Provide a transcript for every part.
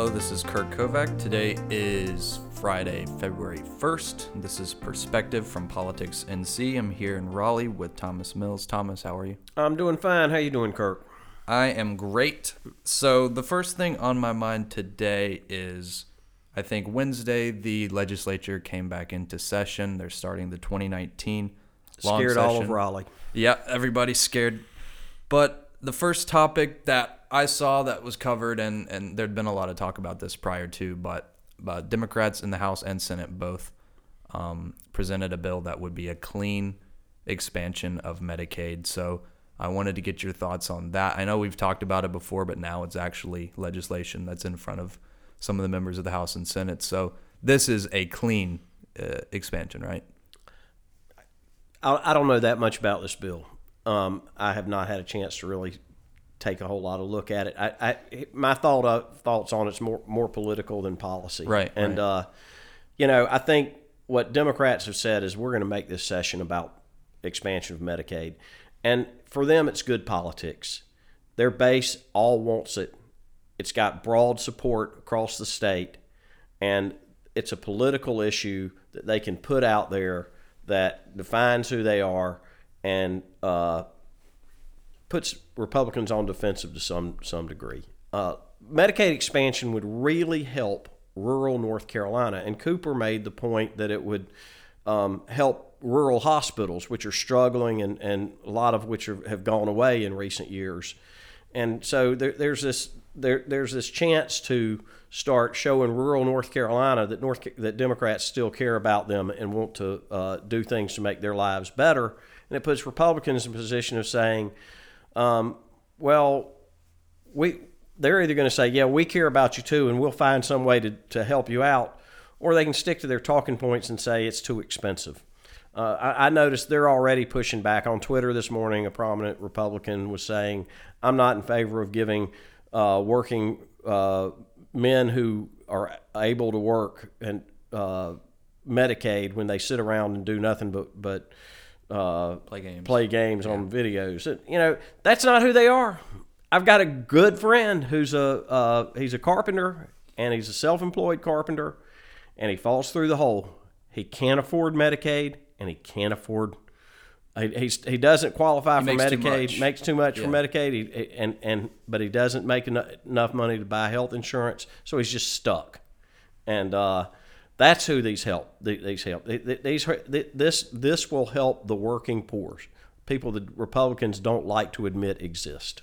Hello, this is Kurt Kovac. Today is Friday, February 1st. This is Perspective from Politics NC. I'm here in Raleigh with Thomas Mills. Thomas, how are you? I'm doing fine. How you doing, Kirk? I am great. So, the first thing on my mind today is I think Wednesday the legislature came back into session. They're starting the 2019 long Scared all of. Raleigh. Yeah, everybody's scared. But the first topic that I saw that was covered, and, and there'd been a lot of talk about this prior to, but, but Democrats in the House and Senate both um, presented a bill that would be a clean expansion of Medicaid. So I wanted to get your thoughts on that. I know we've talked about it before, but now it's actually legislation that's in front of some of the members of the House and Senate. So this is a clean uh, expansion, right? I, I don't know that much about this bill. Um, I have not had a chance to really take a whole lot of look at it. I, I my thought uh, thoughts on it's more more political than policy. Right, And right. uh, you know, I think what Democrats have said is we're going to make this session about expansion of Medicaid, and for them, it's good politics. Their base all wants it. It's got broad support across the state, and it's a political issue that they can put out there that defines who they are and uh, puts Republicans on defensive to some some degree. Uh, Medicaid expansion would really help rural North Carolina, and Cooper made the point that it would um, help rural hospitals, which are struggling, and, and a lot of which are, have gone away in recent years. And so there, there's this there, there's this chance to start showing rural North Carolina that North that Democrats still care about them and want to uh, do things to make their lives better. And it puts Republicans in a position of saying, um, well, we they're either going to say, yeah, we care about you too, and we'll find some way to, to help you out, or they can stick to their talking points and say it's too expensive. Uh, I, I noticed they're already pushing back on Twitter this morning. A prominent Republican was saying, "I'm not in favor of giving uh, working uh, men who are able to work and uh, Medicaid when they sit around and do nothing but but uh, Play games. play games on videos. You know, that's not who they are. I've got a good friend who's a uh, he's a carpenter and he's a self-employed carpenter, and he falls through the hole. He can't afford Medicaid and he can't afford. He, he doesn't qualify for makes Medicaid. much. Makes too much for Medicaid. He, and and but he doesn't make enough money to buy health insurance, so he's just stuck. And uh, that's who these help. These help. Th- th- These this this will help the working poor, people that Republicans don't like to admit exist.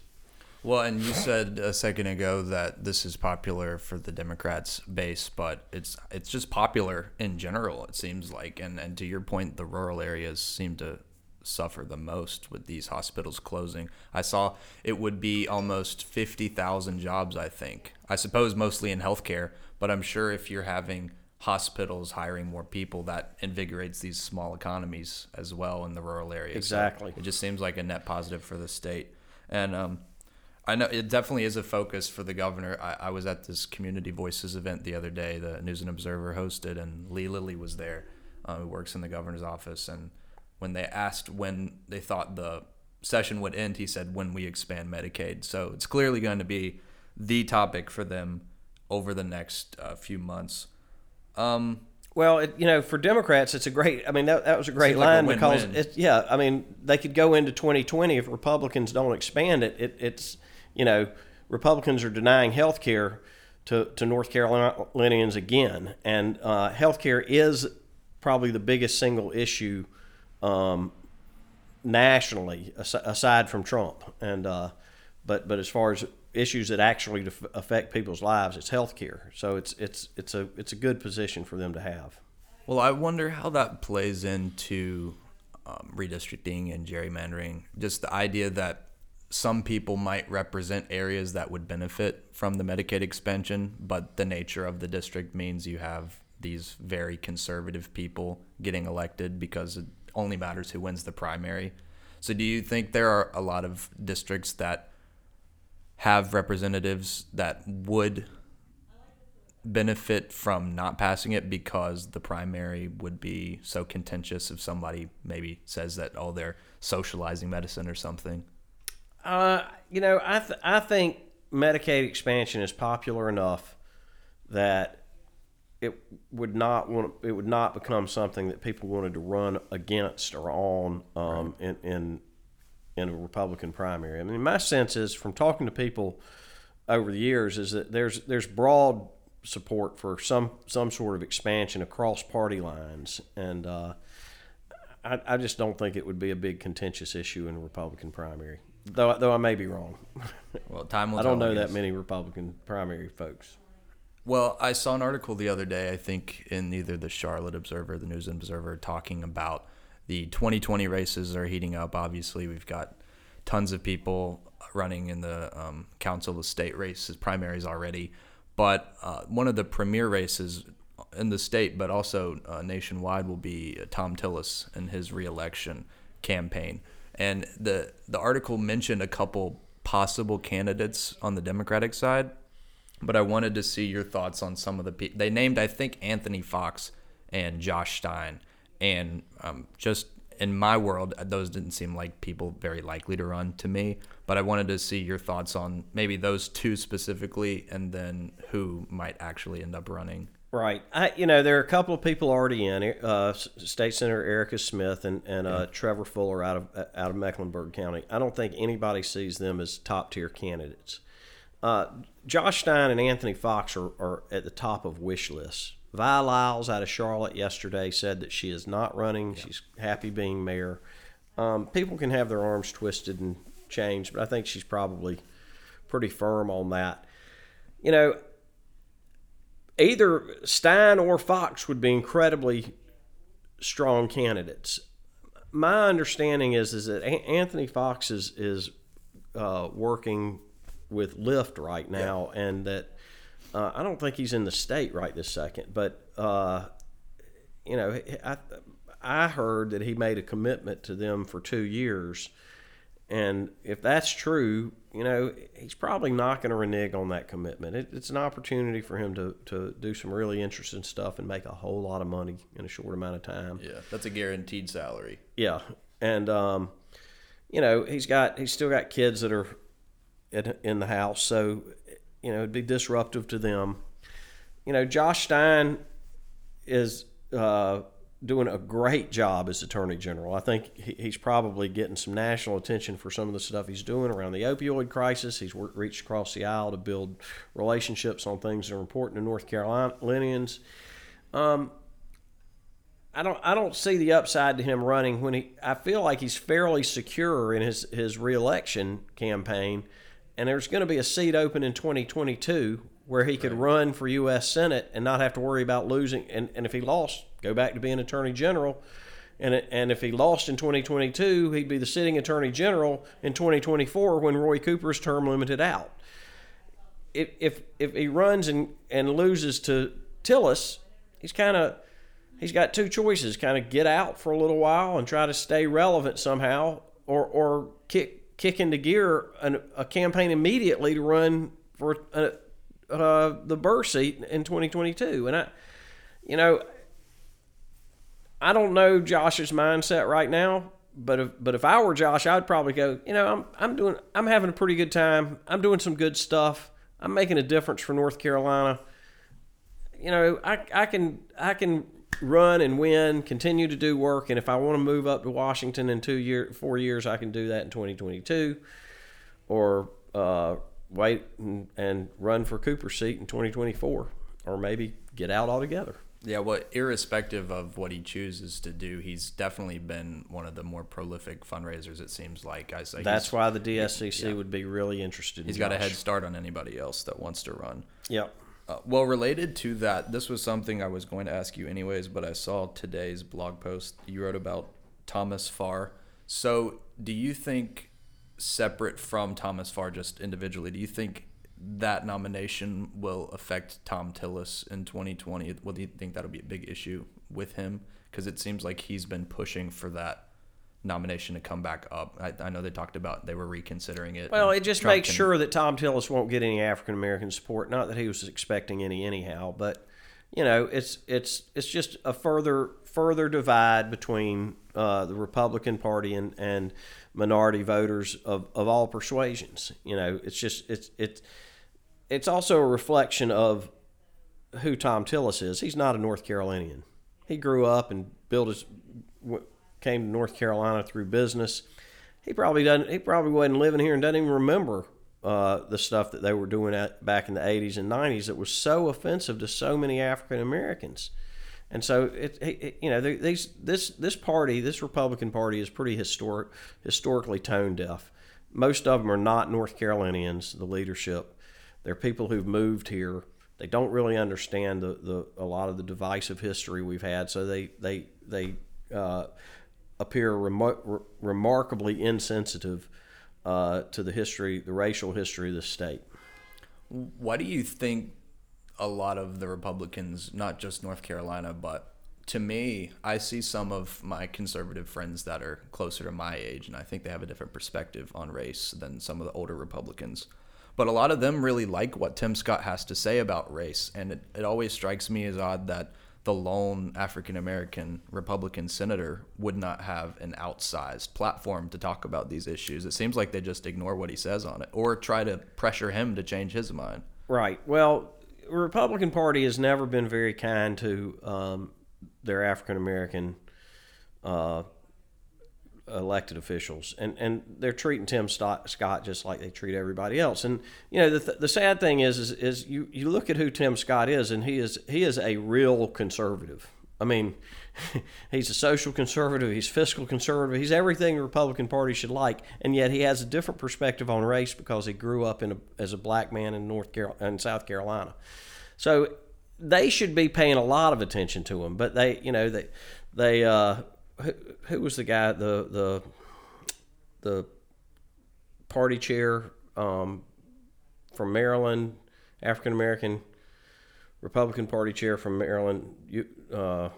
Well, and you said a second ago that this is popular for the Democrats' base, but it's it's just popular in general. It seems like, and and to your point, the rural areas seem to suffer the most with these hospitals closing. I saw it would be almost fifty thousand jobs. I think. I suppose mostly in healthcare, but I'm sure if you're having hospitals hiring more people, that invigorates these small economies as well in the rural areas. So Exactly. it just seems like a net positive for the state, and um. I know it definitely is a focus for the governor. I, I was at this Community Voices event the other day, the News and Observer hosted, and Lee Lilley was there, uh, who works in the governor's office. And when they asked when they thought the session would end, he said, when we expand Medicaid. So it's clearly going to be the topic for them over the next uh, few months. Um, Well, it, you know, for Democrats, it's a great. I mean, that, that was a great Seems like a line because it's yeah. I mean, they could go into 2020 if Republicans don't expand it. it it's you know, Republicans are denying health care to to North Carolinians again, and uh, health care is probably the biggest single issue um, nationally as- aside from Trump. And uh, but but as far as issues that actually def- affect people's lives, it's health care. So it's it's it's a it's a good position for them to have. Well, I wonder how that plays into um, redistricting and gerrymandering. Just the idea that some people might represent areas that would benefit from the Medicaid expansion, but the nature of the district means you have these very conservative people getting elected because it only matters who wins the primary. So, do you think there are a lot of districts that have representatives that would benefit from not passing it because the primary would be so contentious if somebody maybe says that oh they're socializing medicine or something? Uh, you know, I th- I think Medicaid expansion is popular enough that it would not want it would not become something that people wanted to run against or on um, in, in in a Republican primary. I mean, my sense is from talking to people over the years is that there's there's broad support for some some sort of expansion across party lines, and uh, I, I just don't think it would be a big contentious issue in a Republican primary. Though though I may be wrong. Well, time will I don't know that many Republican primary folks. Well, I saw an article the other day, I think in either the Charlotte Observer or the News Observer, talking about the 2020 races are heating up. Obviously, we've got tons of people running in the um, Council of State races, primaries already. But uh, one of the premier races in the state, but also uh, nationwide, will be Thom Tillis and his reelection campaign. And the the article mentioned a couple possible candidates on the Democratic side but I wanted to see your thoughts on some of the people. They named, I think, Anthony Foxx and Josh Stein. And um, just in my world, those didn't seem like people very likely to run to me. But I wanted to see your thoughts on maybe those two specifically and then who might actually end up running. Right. I, you know, there are a couple of people already in it. Uh, State Senator Erica Smith and, and uh, Trevor Fuller out of out of Mecklenburg County. I don't think anybody sees them as top tier candidates. Uh, Josh Stein and Anthony Foxx are, are at the top of wish lists. Vi Lyles out of Charlotte yesterday said that she is not running. She's happy being mayor. Um, people can have their arms twisted and changed, but I think she's probably pretty firm on that. You know, either Stein or Foxx would be incredibly strong candidates. My understanding is is that Anthony Foxx is is uh, working with Lyft right now, yeah. and that uh, I don't think he's in the state right this second. But uh, you know, I I heard that he made a commitment to them for two years, and if that's true, you know, he's probably not going to renege on that commitment. It, it's an opportunity for him to to do some really interesting stuff and make a whole lot of money in a short amount of time. Yeah, that's a guaranteed salary. Yeah, and um, you know, he's got he's still got kids that are in, in the house, so you know it'd be disruptive to them. You know, Josh Stein is uh, doing a great job as Attorney General. I think he's probably getting some national attention for some of the stuff he's doing around the opioid crisis. He's reached across the aisle to build relationships on things that are important to North Carolinians. Um, I don't I don't see the upside to him running when he I feel like he's fairly secure in his his reelection campaign and there's going to be a seat open in 2022 where he could right. run for U.S. Senate and not have to worry about losing. And, and if he lost, go back to being Attorney General. And, and if he lost in 2022, he'd be the sitting Attorney General in 2024 when Roy Cooper's term limited out. If, if, if he runs and, and loses to Tillis, he's kind of he's got two choices: kind of get out for a little while and try to stay relevant somehow, or or kick kick into gear an, a campaign immediately to run for uh, uh, the Burr seat in 2022. And I, you know, I don't know Josh's mindset right now, but if but if I were Josh, I'd probably go. You know, I'm I'm doing I'm having a pretty good time. I'm doing some good stuff. I'm making a difference for North Carolina. You know, I I can I can run and win, continue to do work, and if I want to move up to Washington in two year, four years, I can do that in 2022, or uh, wait and, and run for Cooper's seat in 2024, or maybe get out altogether. Yeah, well, irrespective of what he chooses to do, he's definitely been one of the more prolific fundraisers. It seems like I say that's why the DSCC yeah. would be really interested. He's in got Josh. a head start on anybody else that wants to run. Yep. Uh, well, related to that, this was something I was going to ask you anyways, but I saw today's blog post you wrote about Thomas Farr. So, do you think, separate from Thomas Farr, just individually, do you think that nomination will affect Thom Tillis in 2020? Will do you think that'll be a big issue with him? Because it seems like he's been pushing for that nomination to come back up. I, I know they talked about they were reconsidering it. Well, it just Trump makes can, sure that Thom Tillis won't get any African American support. Not that he was expecting any anyhow, but you know, it's it's it's just a further further divide between uh, the Republican Party and and minority voters of, of all persuasions. You know, it's just it's it's it's also a reflection of who Thom Tillis is, he's not a North Carolinian. He grew up and built his came to North Carolina through business. He probably doesn't. He probably wasn't living here and doesn't even remember uh, the stuff that they were doing at, back in the 80s and 90s that was so offensive to so many African Americans. And so it, it, you know these this this party this Republican Party is pretty historic historically tone deaf. Most of them are not North Carolinians. The leadership, they're people who've moved here. They don't really understand the, the a lot of the divisive history we've had. So they they they uh, appear remar- remarkably insensitive uh, to the history, the racial history of the state. Why do you think a lot of the Republicans, not just North Carolina, but to me, I see some of my conservative friends that are closer to my age, and I think they have a different perspective on race than some of the older Republicans. But a lot of them really like what Tim Scott has to say about race, and it, it always strikes me as odd that the lone African American Republican senator would not have an outsized platform to talk about these issues. It seems like they just ignore what he says on it or try to pressure him to change his mind. Right. Well, the Republican Party has never been very kind to um, their African American uh, elected officials, and and they're treating Tim Scott just like they treat everybody else. And you know the, th- the sad thing is, is is you you look at who Tim Scott is, and he is he is a real conservative. I mean, he's a social conservative, he's fiscal conservative, he's everything the Republican Party should like, and yet he has a different perspective on race because he grew up in a, as a black man in North Carolina, in South Carolina. So they should be paying a lot of attention to him, but they, you know, they they uh, who, who was the guy the the the party chair um, from Maryland, African American Republican Party chair from Maryland. You, uh,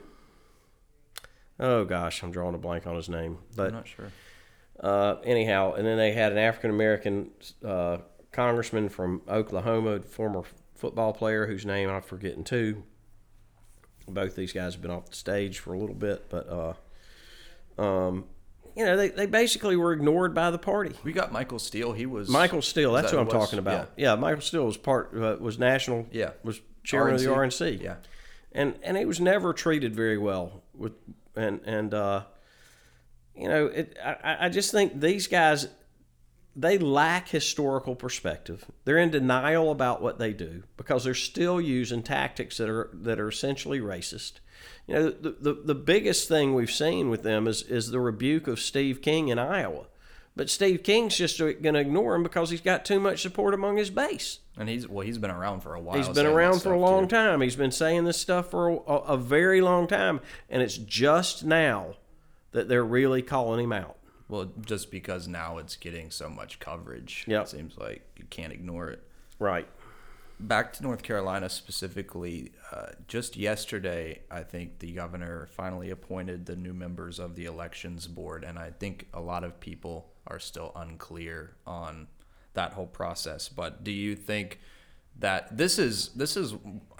oh gosh, I'm drawing a blank on his name, but I'm not sure. Uh, anyhow, and then they had an African American uh, congressman from Oklahoma, former football player whose name I'm forgetting too. Both these guys have been off the stage for a little bit, but uh, um, you know, they, they basically were ignored by the party. We got Michael Steele. He was Michael Steele. That's that what I'm was? talking about. Yeah. yeah. Michael Steele was part uh, was national. Yeah, was chairman RNC. of the RNC. Yeah, and and he was never treated very well with and and uh, you know it. I, I just think these guys they lack historical perspective. They're in denial about what they do because they're still using tactics that are that are essentially racist you know, the, the, the biggest thing we've seen with them is, is the rebuke of Steve King in Iowa. But Steve King's just going to ignore him because he's got too much support among his base. And he's well, he's been around for a while. He's been around for a long too. time. He's been saying this stuff for a, a, very long time, and it's just now that they're really calling him out. Well, just because now it's getting so much coverage, yeah, it seems like you can't ignore it. Right back to North Carolina specifically, uh, just yesterday, I think the governor finally appointed the new members of the elections board, and I think a lot of people are still unclear on that whole process. But do you think that this is this is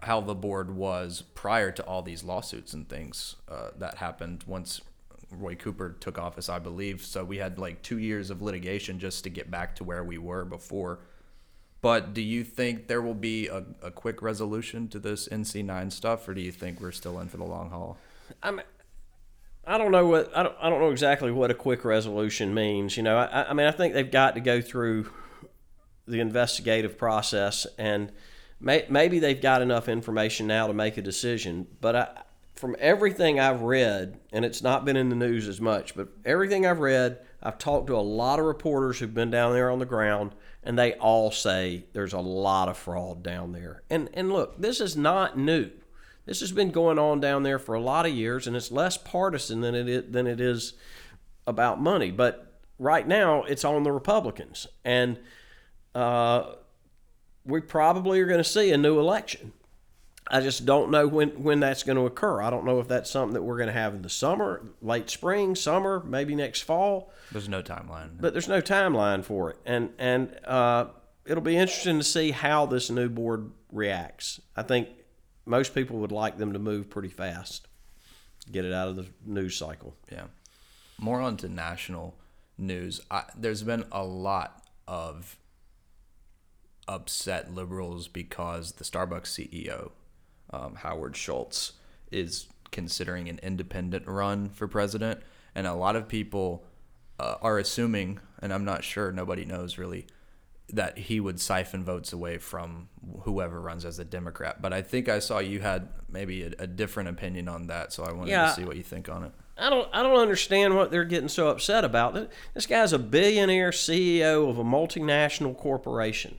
how the board was prior to all these lawsuits and things uh, that happened once Roy Cooper took office, I believe. So we had like two years of litigation just to get back to where we were before but do you think there will be a, a quick resolution to this NC9 stuff, or do you think we're still in for the long haul? I'm, I don't know what I don't, I don't know exactly what a quick resolution means. You know, I, I mean, I think they've got to go through the investigative process, and may, maybe they've got enough information now to make a decision. But I, from everything I've read, and it's not been in the news as much, but everything I've read, I've talked to a lot of reporters who've been down there on the ground and they all say there's a lot of fraud down there. And and look, this is not new. This has been going on down there for a lot of years, and it's less partisan than it is, than it is about money. But right now, it's on the Republicans, and uh, we probably are going to see a new election. I just don't know when, when that's going to occur. I don't know if that's something that we're going to have in the summer, late spring, summer, maybe next fall. There's no timeline. But there's no timeline for it. And, and uh, it'll be interesting to see how this new board reacts. I think most people would like them to move pretty fast, get it out of the news cycle. Yeah. More on to national news. I, there's been a lot of upset liberals because the Starbucks CEO um, Howard Schultz is considering an independent run for president, and a lot of people uh, are assuming, and I'm not sure, nobody knows really, that he would siphon votes away from whoever runs as a Democrat. But I think I saw you had maybe a, a different opinion on that, so I wanted Yeah. to see what you think on it. I don't I don't understand what they're getting so upset about. This guy's a billionaire CEO of a multinational corporation.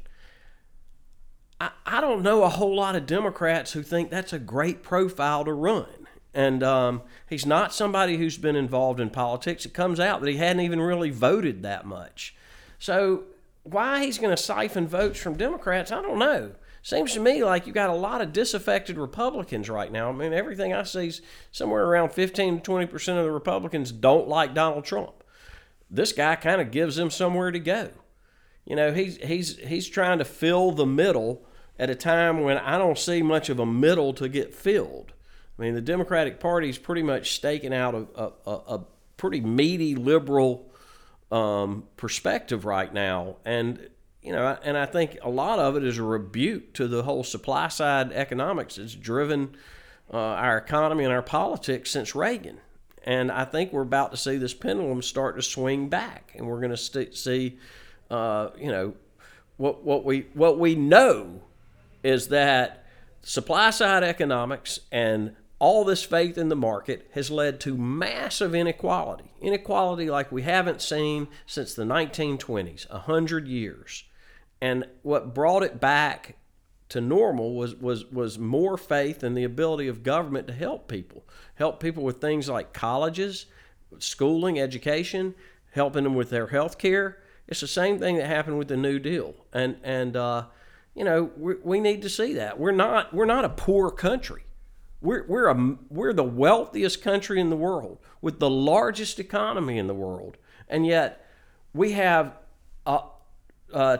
I, don't know a whole lot of Democrats who think that's a great profile to run. And um, he's not somebody who's been involved in politics. It comes out that he hadn't even really voted that much. So why he's going to siphon votes from Democrats, I don't know. Seems to me like you've got a lot of disaffected Republicans right now. I mean, everything I see is somewhere around 15 to 20 percent of the Republicans don't like Donald Trump. This guy kind of gives them somewhere to go. You know, he's he's he's trying to fill the middle at a time when I don't see much of a middle to get filled. I mean, the Democratic Party is pretty much staking out a, a, a, a pretty meaty liberal um, perspective right now, and you know, and I think a lot of it is a rebuke to the whole supply side economics that's driven uh, our economy and our politics since Reagan. And I think we're about to see this pendulum start to swing back, and we're going to st- see, uh, you know, what what we what we know is that supply side economics and all this faith in the market has led to massive inequality. Inequality like we haven't seen since the 1920s, 100 years. And what brought it back to normal was, was, was more faith in the ability of government to help people. Help people with things like colleges, schooling, education, helping them with their health care. It's the same thing that happened with the New Deal. And, and uh, you know, we, we need to see that. We're not, we're not a poor country. We're, we're, a, we're the wealthiest country in the world with the largest economy in the world. And yet we have uh, uh,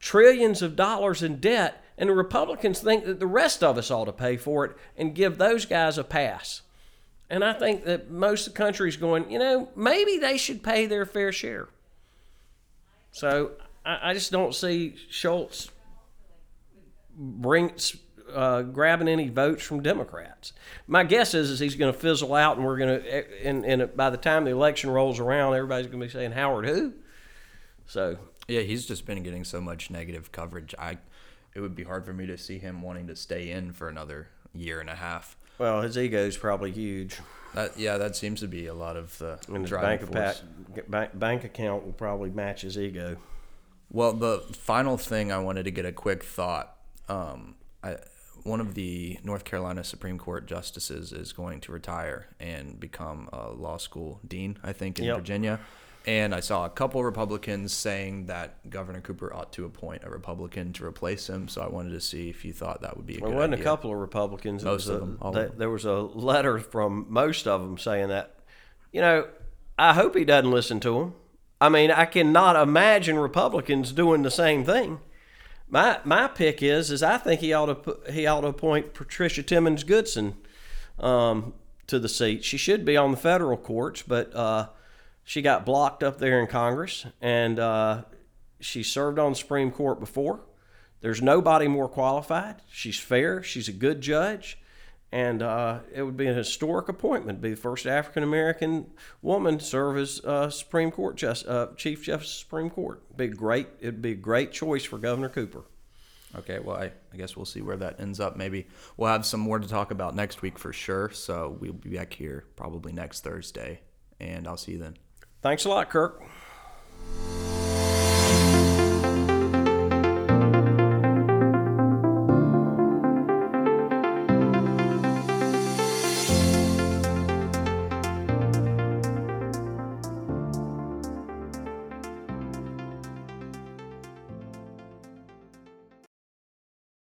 trillions of dollars in debt, and the Republicans think that the rest of us ought to pay for it and give those guys a pass. And I think that most of the country's going, you know, maybe they should pay their fair share. So I, I just don't see Schultz bring uh, grabbing any votes from Democrats. My guess is, is he's going to fizzle out, and we're going to, and, and by the time the election rolls around, everybody's going to be saying Howard who. So Yeah, he's just been getting so much negative coverage. I, it would be hard for me to see him wanting to stay in for another year and a half. well, his ego's probably huge, That yeah, that seems to be a lot of the and his driving bank, force. bank account will probably match his ego. Well, the final thing I wanted to get a quick thought. Um, I, one of the North Carolina Supreme Court justices is going to retire and become a law school dean, I think, in Yep. Virginia. And I saw a couple Republicans saying that Governor Cooper ought to appoint a Republican to replace him. So I wanted to see if you thought that would be a There good wasn't idea. a couple of Republicans. Most of a- them, all of them. There was a letter from most of them saying that, you know, I hope he doesn't listen to them. I mean, I cannot imagine Republicans doing the same thing. My my pick is is I think he ought to put, he ought to appoint Patricia Timmons Goodson um, to the seat. She should be on the federal courts, but uh, she got blocked up there in Congress, and uh, she served on the Supreme Court before. There's nobody more qualified. She's fair. She's a good judge. And uh, it would be an historic appointment. Be the first African American woman to serve as uh, Supreme Court just, uh, Chief Justice of the Supreme Court. Be great. It'd be a great choice for Governor Cooper. Okay, well, I, I guess we'll see where that ends up. Maybe we'll have some more to talk about next week for sure. So we'll be back here probably next Thursday, and I'll see you then. Thanks a lot, Kirk.